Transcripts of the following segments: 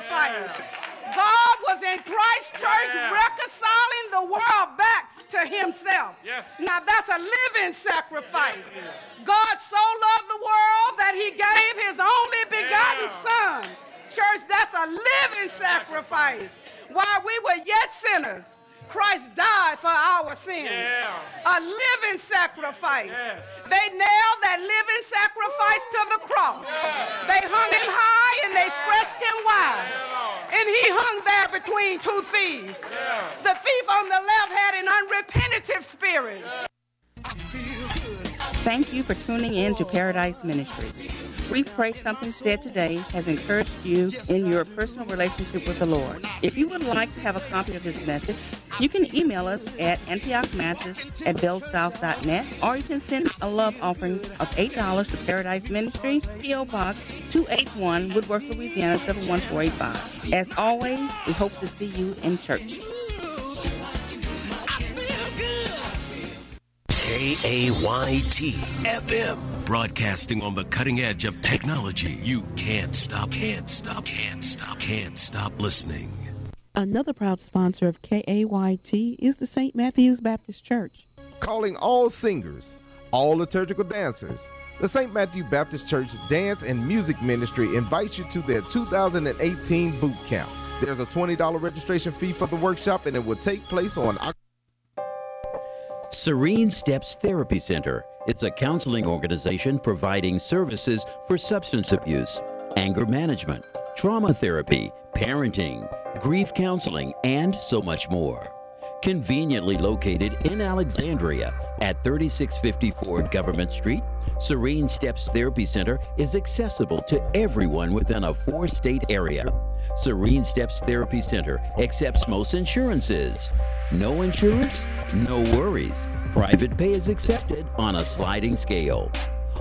sacrifice. God was in Christ Church Yeah. reconciling the world back to himself. Yes. Now that's a living sacrifice. Yes. God so loved the world that he gave his only begotten Yeah. son. Church, that's a living sacrifice. While we were yet sinners, Christ died for our sins. Yeah. A living sacrifice. Yes. They nailed that living sacrifice to the cross. They hung him high and they stretched him wide. And he hung there between two thieves. The thief on the left had an unrepentant spirit. Thank you for tuning in to Paradise Ministry. We pray something said today has encouraged you in your personal relationship with the Lord. If you would like to have a copy of this message, you can email us at antiochmathis at bellsouth.net or you can send a love offering of $8 to Paradise Ministry, P.O. Box 281, Woodworth, Louisiana 71485. As always, we hope to see you in church. K-A-Y-T FM. Broadcasting on the cutting edge of technology. You can't stop, can't stop, can't stop, can't stop listening. Another proud sponsor of KAYT is the St. Matthew's Baptist Church. calling all singers, all liturgical dancers. The St. Matthew Baptist Church Dance and Music Ministry invites you to their 2018 boot camp. There's a $20 registration fee for the workshop and it will take place on October. Serene Steps Therapy Center It's a counseling organization providing services for substance abuse, anger management, trauma therapy, parenting, grief counseling, and so much more. Conveniently located in Alexandria at 3654 Government Street, Serene Steps Therapy Center is accessible to everyone within a four state area. Serene Steps Therapy Center accepts most insurances. No insurance? No worries. Private pay is accepted on a sliding scale.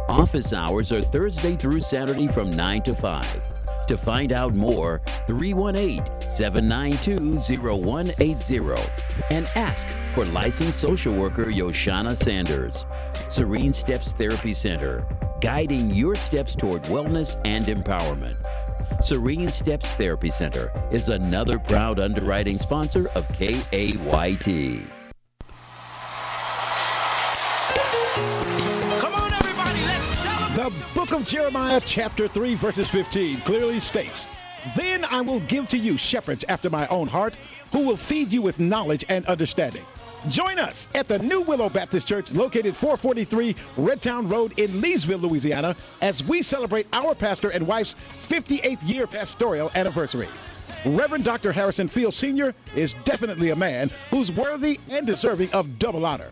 Office hours are Thursday through Saturday from 9 to 5. To find out more, 318 792 0180 and ask for licensed social worker Yoshana Sanders. Serene Steps Therapy Center, guiding your steps toward wellness and empowerment. Serene Steps Therapy Center is another proud underwriting sponsor of KAYT. The book of Jeremiah, chapter 3, verses 15, clearly states Then I will give to you shepherds after my own heart, who will feed you with knowledge and understanding. Join us at the New Willow Baptist Church, located 443 Redtown Road in Leesville, Louisiana, as we celebrate our pastor and wife's 58th year pastoral anniversary. Reverend Dr. Harrison Field Sr. is definitely a man who's worthy and deserving of double honor.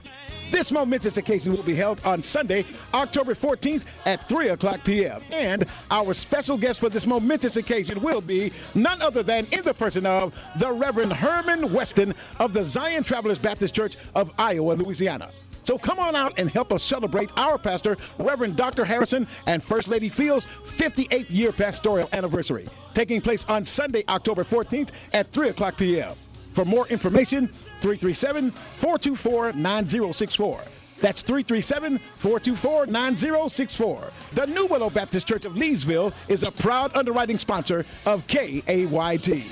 This momentous occasion will be held on Sunday, October 14th at 3 o'clock p.m. And our special guest for this momentous occasion will be none other than in the person of the Reverend Herman Weston of the Zion Travelers Baptist Church of Iowa, Louisiana. So come on out and help us celebrate our pastor, Reverend Dr. Harrison, and First Lady Fields' 58th year pastoral anniversary, taking place on Sunday, October 14th at 3 o'clock p.m. For more information, 337 424 9064. That's 337 424 9064. The New Willow Baptist Church of Leesville is a proud underwriting sponsor of KAYT.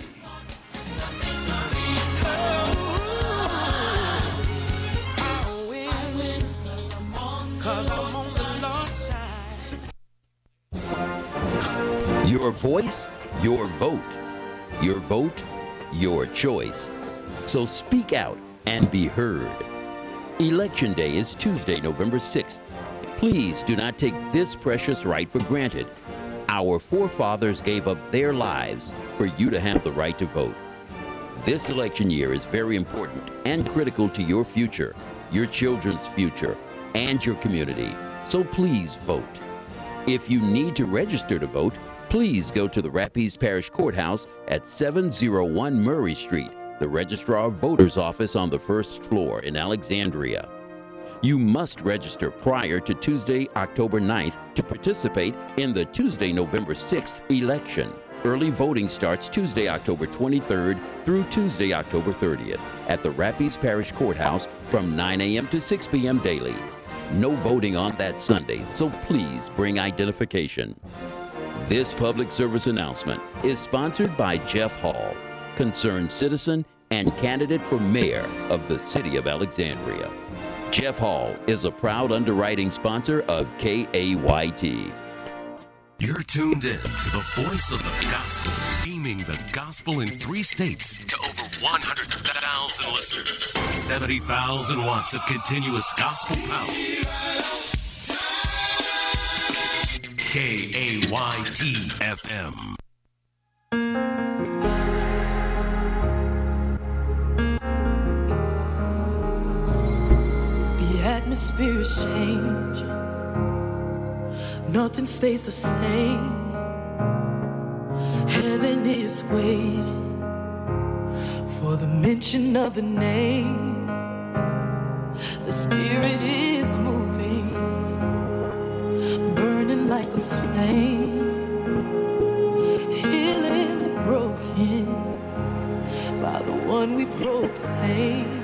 Your voice, your vote. Your vote, your choice. So speak out and be heard. Election Day is Tuesday, November 6th. Please do not take this precious right for granted. Our forefathers gave up their lives for you to have the right to vote. This election year is very important and critical to your future, your children's future, and your community. So please vote. If you need to register to vote, please go to the Rapides Parish Courthouse at 701 Murray Street, the Registrar of Voters office on the first floor in Alexandria. You must register prior to Tuesday, October 9th to participate in the Tuesday, November 6th election. Early voting starts Tuesday, October 23rd through Tuesday, October 30th at the Rapides Parish Courthouse from 9 a.m. to 6 p.m. daily. No voting on that Sunday, so please bring identification. This public service announcement is sponsored by Jeff Hall, concerned citizen and candidate for mayor of the city of Alexandria. Jeff Hall is a proud underwriting sponsor of KAYT. You're tuned in to the voice of the gospel, beaming the gospel in three states to over 100,000 listeners. 70,000 watts of continuous gospel power. K-A-Y-T FM. Atmosphere is changing. Nothing stays the same. Heaven is waiting for the mention of the name. The spirit is moving, burning like a flame, healing the broken by the one we proclaim.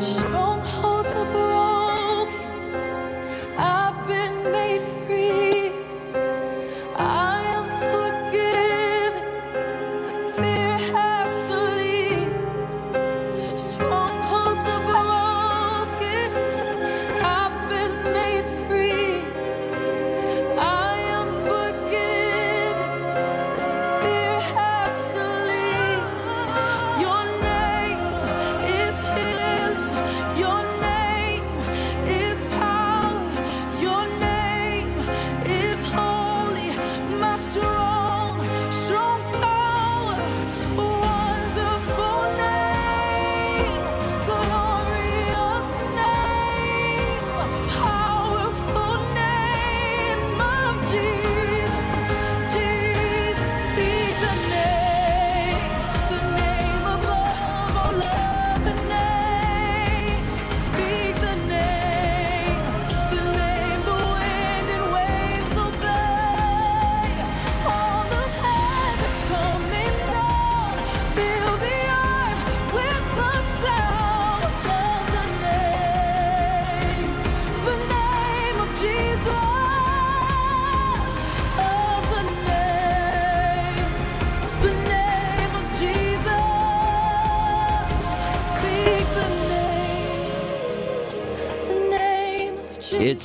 So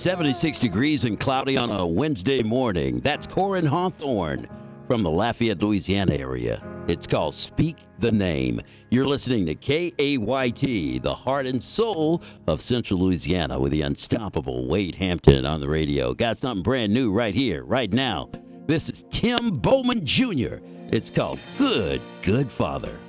76 degrees and cloudy on a Wednesday morning. That's Koryn Hawthorne from the Lafayette, Louisiana area. It's called Speak the Name. You're listening to KAYT, the heart and soul of Central Louisiana, with the unstoppable Wade Hampton on the radio. Got something brand new right here, right now. This is Tim Bowman Jr. It's called Good, Good Father.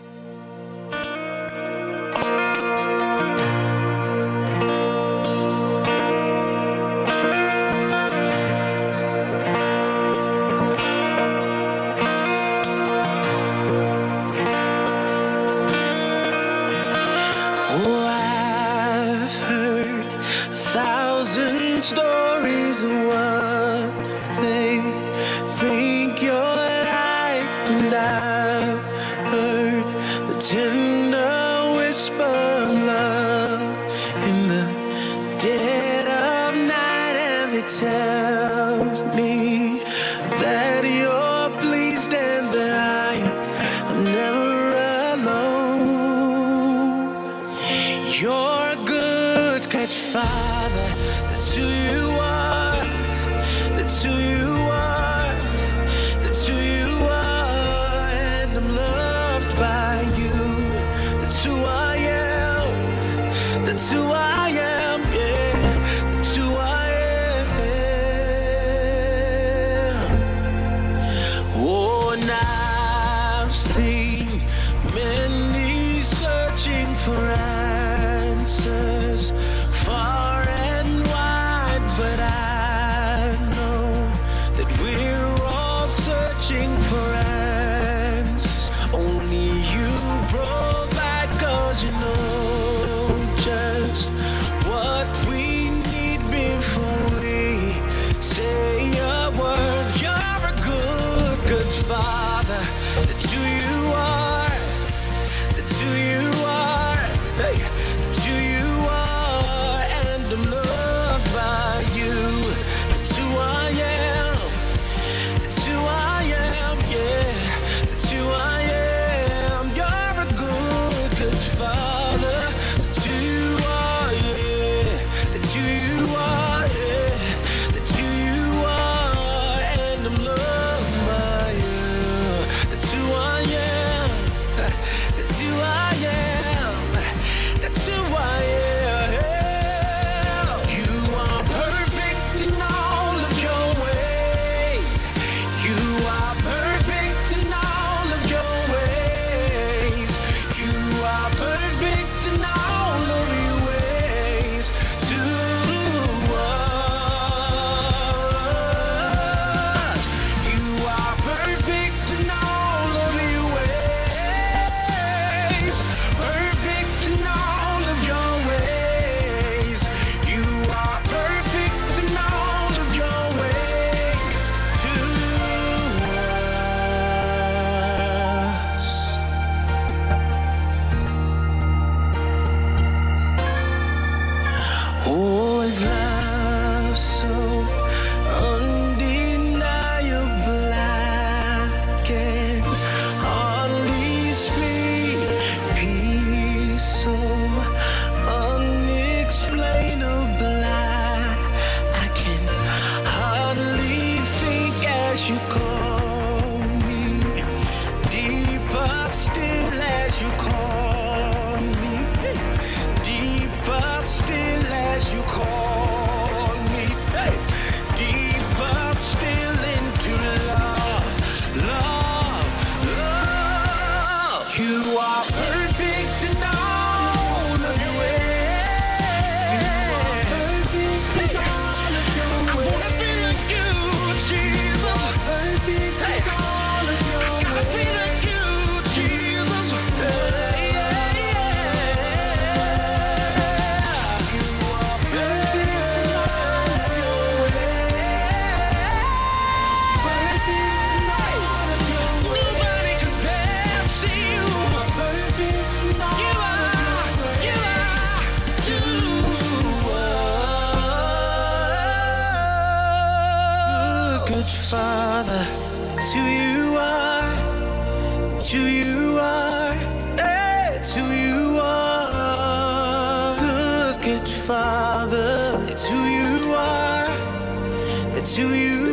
Who you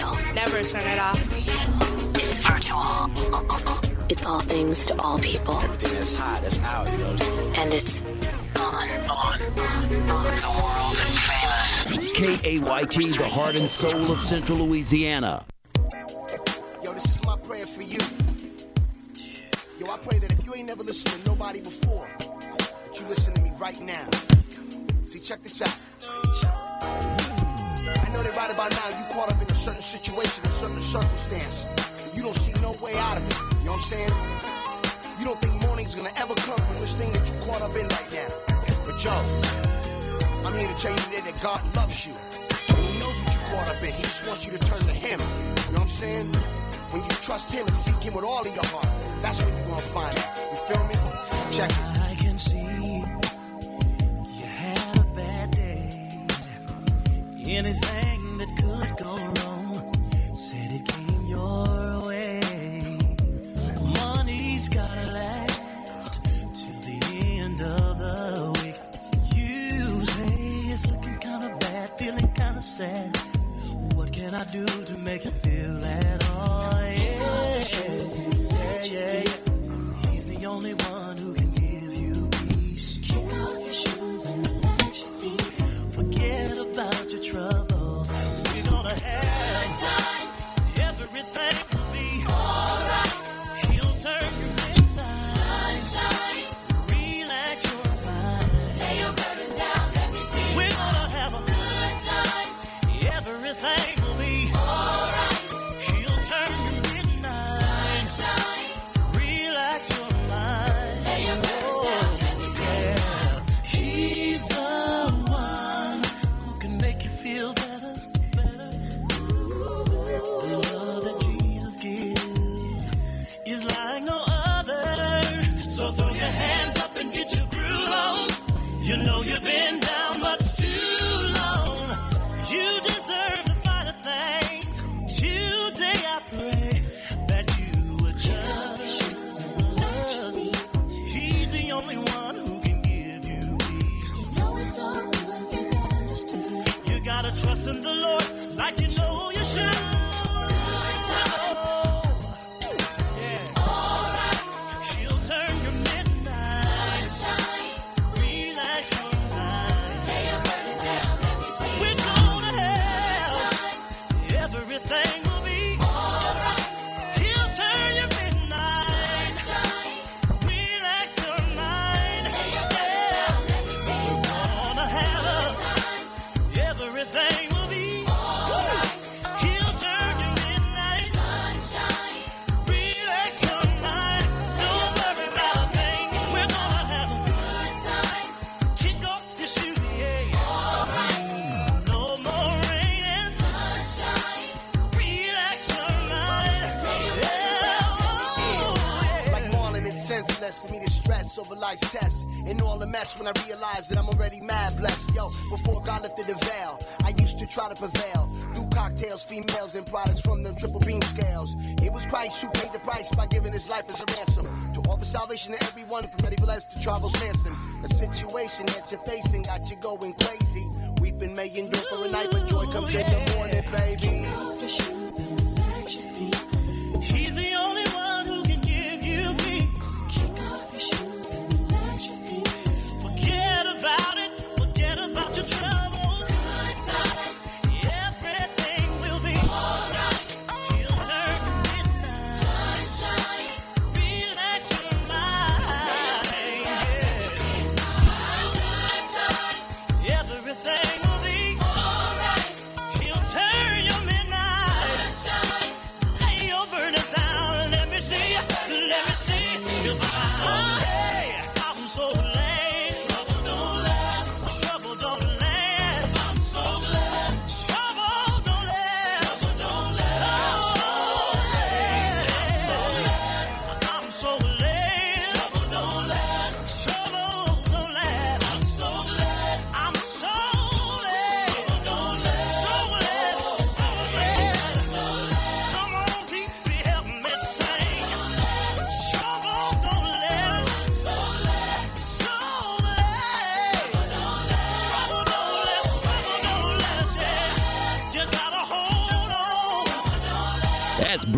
real. Never turn it off. It's virtual. It's all things to all people. Everything that's hot, that's out, you know. And it's on, on. On. The world famous. KAYT, the heart and soul of Central Louisiana. Yo, this is my prayer for you. Yo, I pray that if you ain't never listened to nobody before, that you listen to me right now. See, check this out. Know that right about now you caught up in a certain situation, a certain circumstance. You don't see no way out of it. You know what I'm saying? You don't think morning's gonna ever come from this thing that you caught up in right now. But yo, I'm here to tell you that God loves you. And he knows what you caught up in. He just wants you to turn to him. You know what I'm saying? When you trust him and seek him with all of your heart, that's when you're gonna find it. You feel me? Check it. Anything that could go wrong said it came your way. Money's gotta last till the end of the week. You say it's looking kinda bad, feeling kinda sad. What can I do to make you Christ who paid the price by giving his life as a ransom. To offer salvation to everyone from Eddie Velez to Charles Manson. The situation that you're facing got you going crazy. Weeping may endure for a night, but joy comes in the morning, baby.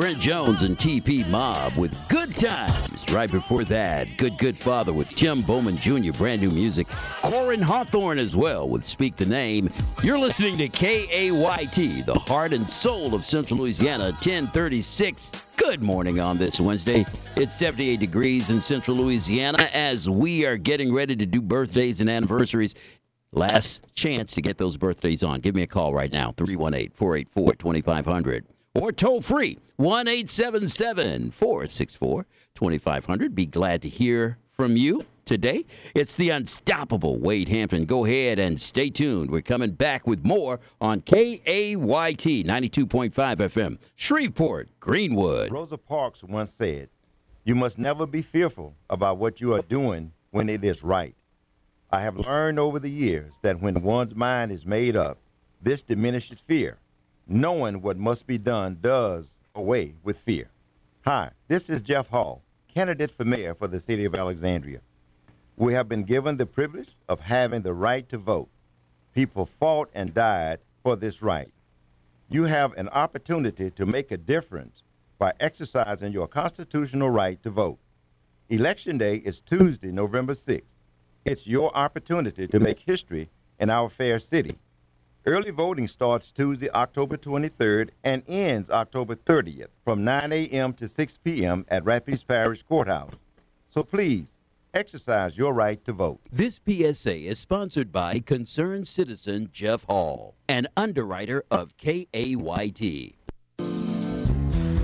Brent Jones and TP Mobb with Good Times. Right before that, Good Good Father with Tim Bowman Jr., brand new music. Koryn Hawthorne as well with Speak the Name. You're listening to KAYT, the heart and soul of Central Louisiana, 1036. Good morning on this Wednesday. It's 78 degrees in Central Louisiana as we are getting ready to do birthdays and anniversaries. Last chance to get those birthdays on. Give me a call right now, 318 484 2500. Or toll free, 1 877 464 2500. Be glad to hear from you today. It's the unstoppable Wade Hampton. Go ahead and stay tuned. We're coming back with more on KAYT 92.5 FM, Shreveport, Greenwood. Rosa Parks once said, You must never be fearful about what you are doing when it is right. I have learned over the years that when one's mind is made up, this diminishes fear. Knowing what must be done does away with fear. Hi, this is Jeff Hall, candidate for mayor for the city of Alexandria. We have been given the privilege of having the right to vote. People fought and died for this right. You have an opportunity to make a difference by exercising your constitutional right to vote. Election Day is Tuesday, November 6th. It's your opportunity to make history in our fair city. Early voting starts Tuesday, October 23rd and ends October 30th from 9 a.m. to 6 p.m. at Rapides Parish Courthouse. So please exercise your right to vote. This PSA is sponsored by concerned citizen Jeff Hall, an underwriter of KAYT.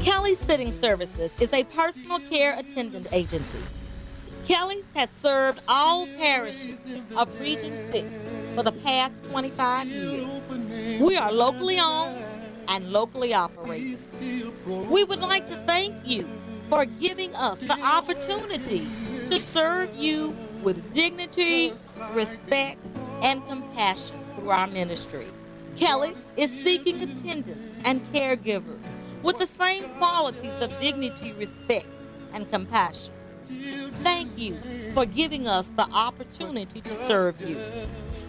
Kelly's Sitting Services is a personal care attendant agency. Kelly's has served all parishes of Region 6 for the past 25 years. We are locally owned and locally operated. We would like to thank you for giving us the opportunity to serve you with dignity, respect, and compassion through our ministry. Kelly is seeking attendants and caregivers with the same qualities of dignity, respect, and compassion. Thank you for giving us the opportunity to serve you.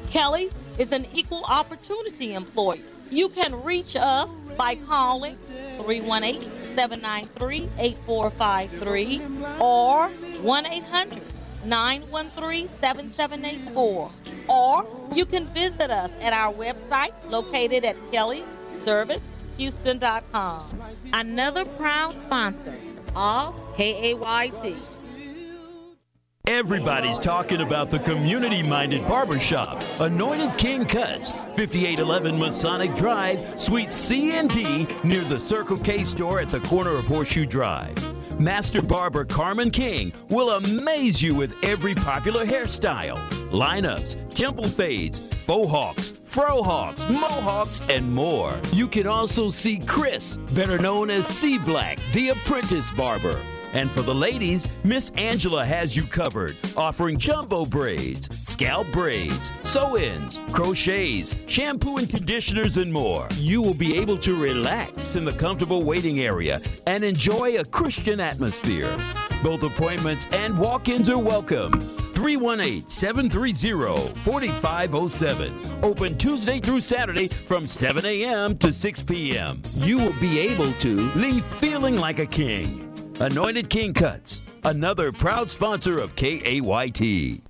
Kelly is an equal opportunity employer. You can reach us by calling 318 793 8453 or 1 800 913 7784. Or you can visit us at our website located at kellyservicehouston.com. Another proud sponsor of KAYT. Everybody's talking about the community minded barbershop, Anointed King Cuts, 5811 Masonic Drive, Suite C and D, near the Circle K store at the corner of Horseshoe Drive. Master Barber Carmen King will amaze you with every popular hairstyle, lineups, temple fades, faux hawks, fro hawks, mohawks, and more. You can also see Chris, better known as C Black, the apprentice barber. And for the ladies, Miss Angela has you covered, offering jumbo braids, scalp braids, sew ins, crochets, shampoo and conditioners, and more. You will be able to relax in the comfortable waiting area and enjoy a Christian atmosphere. Both appointments and walk ins are welcome. 318 730 4507. Open Tuesday through Saturday from 7 a.m. to 6 p.m. You will be able to leave feeling like a king. Anointed King Cuts, another proud sponsor of KAYT.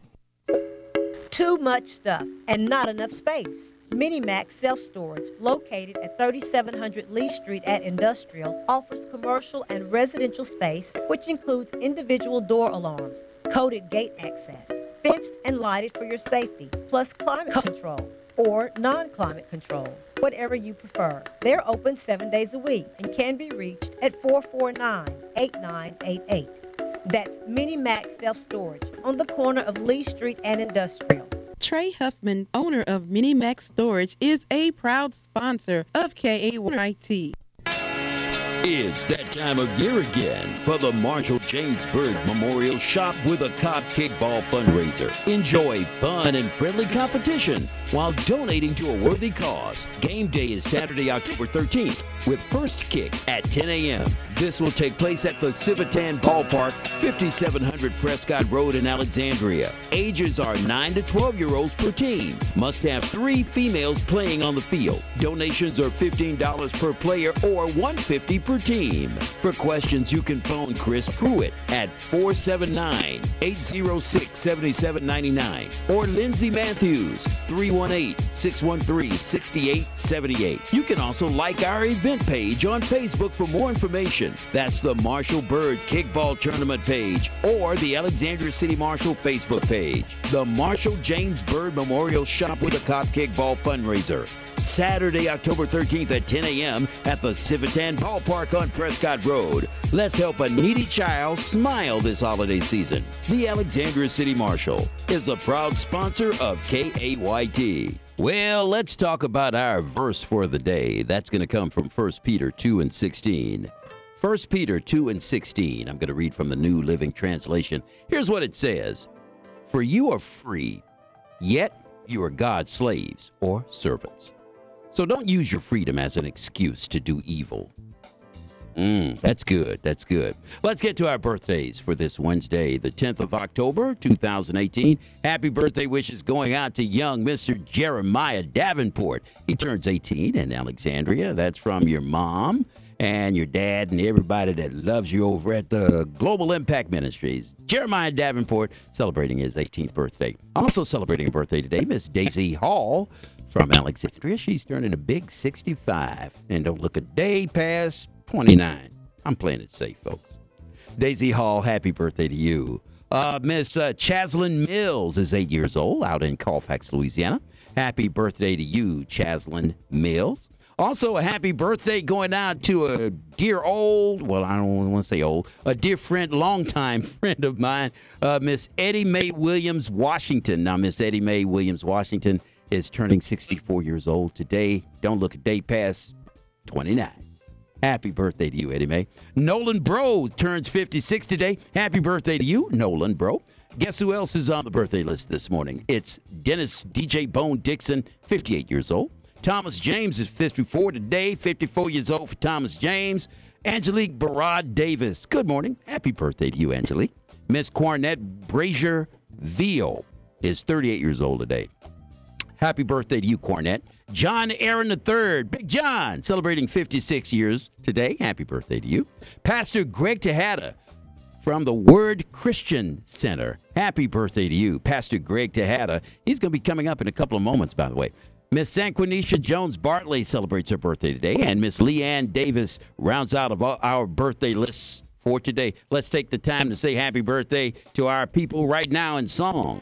Too much stuff and not enough space. Minimax Self Storage, located at 3700 Lee Street at Industrial, offers commercial and residential space, which includes individual door alarms, coded gate access, fenced and lighted for your safety, plus climate control or non climate control, whatever you prefer. They're open seven days a week and can be reached at 449 8988 That's Minimax Self Storage on the corner of Lee Street and Industrial. Trey Huffman, owner of Minimax Storage, is a proud sponsor of KAYT. It's that time of year again for the Marshall James Bird Memorial Shop with a Cop Kickball fundraiser. Enjoy fun and friendly competition while donating to a worthy cause. Game day is Saturday, October 13th with first kick at 10 a.m. This will take place at the Civitan Ballpark, 5700 Prescott Road in Alexandria. Ages are 9 to 12 year olds per team. Must have three females playing on the field. Donations are $15 per player or 150 per team. For questions, you can phone Chris Pruitt at 479 806 7799 or Lindsay Matthews 318 613 6878. You can also like our event page on Facebook for more information. That's the Marshall Bird Kickball Tournament page or the Alexandria City Marshal Facebook page. The Marshall James Bird Memorial Shop with a Cop Kickball fundraiser. Saturday, October 13th at 10 a.m. at the Civitan Ballpark on Prescott Road. Let's help a needy child smile this holiday season. The Alexandria City Marshal is a proud sponsor of KAYT. Well, let's talk about our verse for the day. That's going to come from 1 Peter 2 and 16. 1 Peter 2 and 16. I'm going to read from the New Living Translation. Here's what it says For you are free, yet you are God's slaves or servants. So don't use your freedom as an excuse to do evil. Mm, that's good. That's good. Let's get to our birthdays for this Wednesday, the 10th of October, 2018. Happy birthday wishes going out to young Mr. Jeremiah Davenport. He turns 18 in Alexandria. That's from your mom and your dad and everybody that loves you over at the Global Impact Ministries. Jeremiah Davenport celebrating his 18th birthday. Also celebrating a birthday today, Miss Daisy Hall from Alexandria. She's turning a big 65 and don't look a day past 29. I'm playing it safe, folks. Daisy Hall, happy birthday to you. Uh, Miss uh, Chaslyn Mills is eight years old out in Colfax, Louisiana. Happy birthday to you, Chaslyn Mills. Also, a happy birthday going out to a dear old, well, I don't want to say old, a dear friend, longtime friend of mine, uh, Miss Eddie Mae Williams Washington. Now, Miss Eddie Mae Williams Washington is turning 64 years old today. Don't look a day past 29. Happy birthday to you, Eddie Mae. Nolan Bro turns 56 today. Happy birthday to you, Nolan Bro. Guess who else is on the birthday list this morning? It's Dennis DJ Bone Dixon, 58 years old. Thomas James is 54 today, 54 years old for Thomas James. Angelique Barad Davis, good morning. Happy birthday to you, Angelique. Miss Cornette Brazier Veal is 38 years old today. Happy birthday to you, Cornette. John Aaron III, Big John, celebrating 56 years today. Happy birthday to you. Pastor Greg Tejada from the Word Christian Center. Happy birthday to you, Pastor Greg Tejada. He's going to be coming up in a couple of moments, by the way. Miss Sanquinisha Jones Bartley celebrates her birthday today, and Miss Leanne Davis rounds out of our birthday lists for today. Let's take the time to say happy birthday to our people right now in song.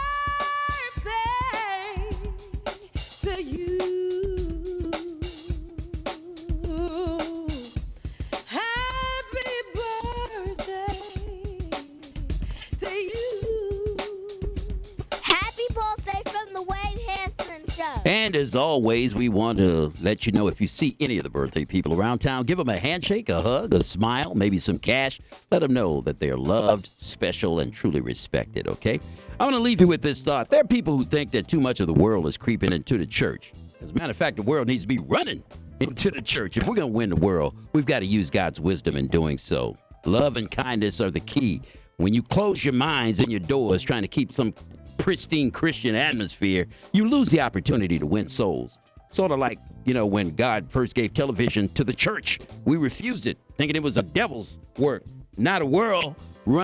And as always, we want to let you know if you see any of the birthday people around town, give them a handshake, a hug, a smile, maybe some cash. Let them know that they are loved, special, and truly respected, okay? I want to leave you with this thought. There are people who think that too much of the world is creeping into the church. As a matter of fact, the world needs to be running into the church. If we're going to win the world, we've got to use God's wisdom in doing so. Love and kindness are the key. When you close your minds and your doors trying to keep some pristine Christian atmosphere, you lose the opportunity to win souls. Sort of like, you know, when God first gave television to the church, we refused it, thinking it was a devil's work, not a world run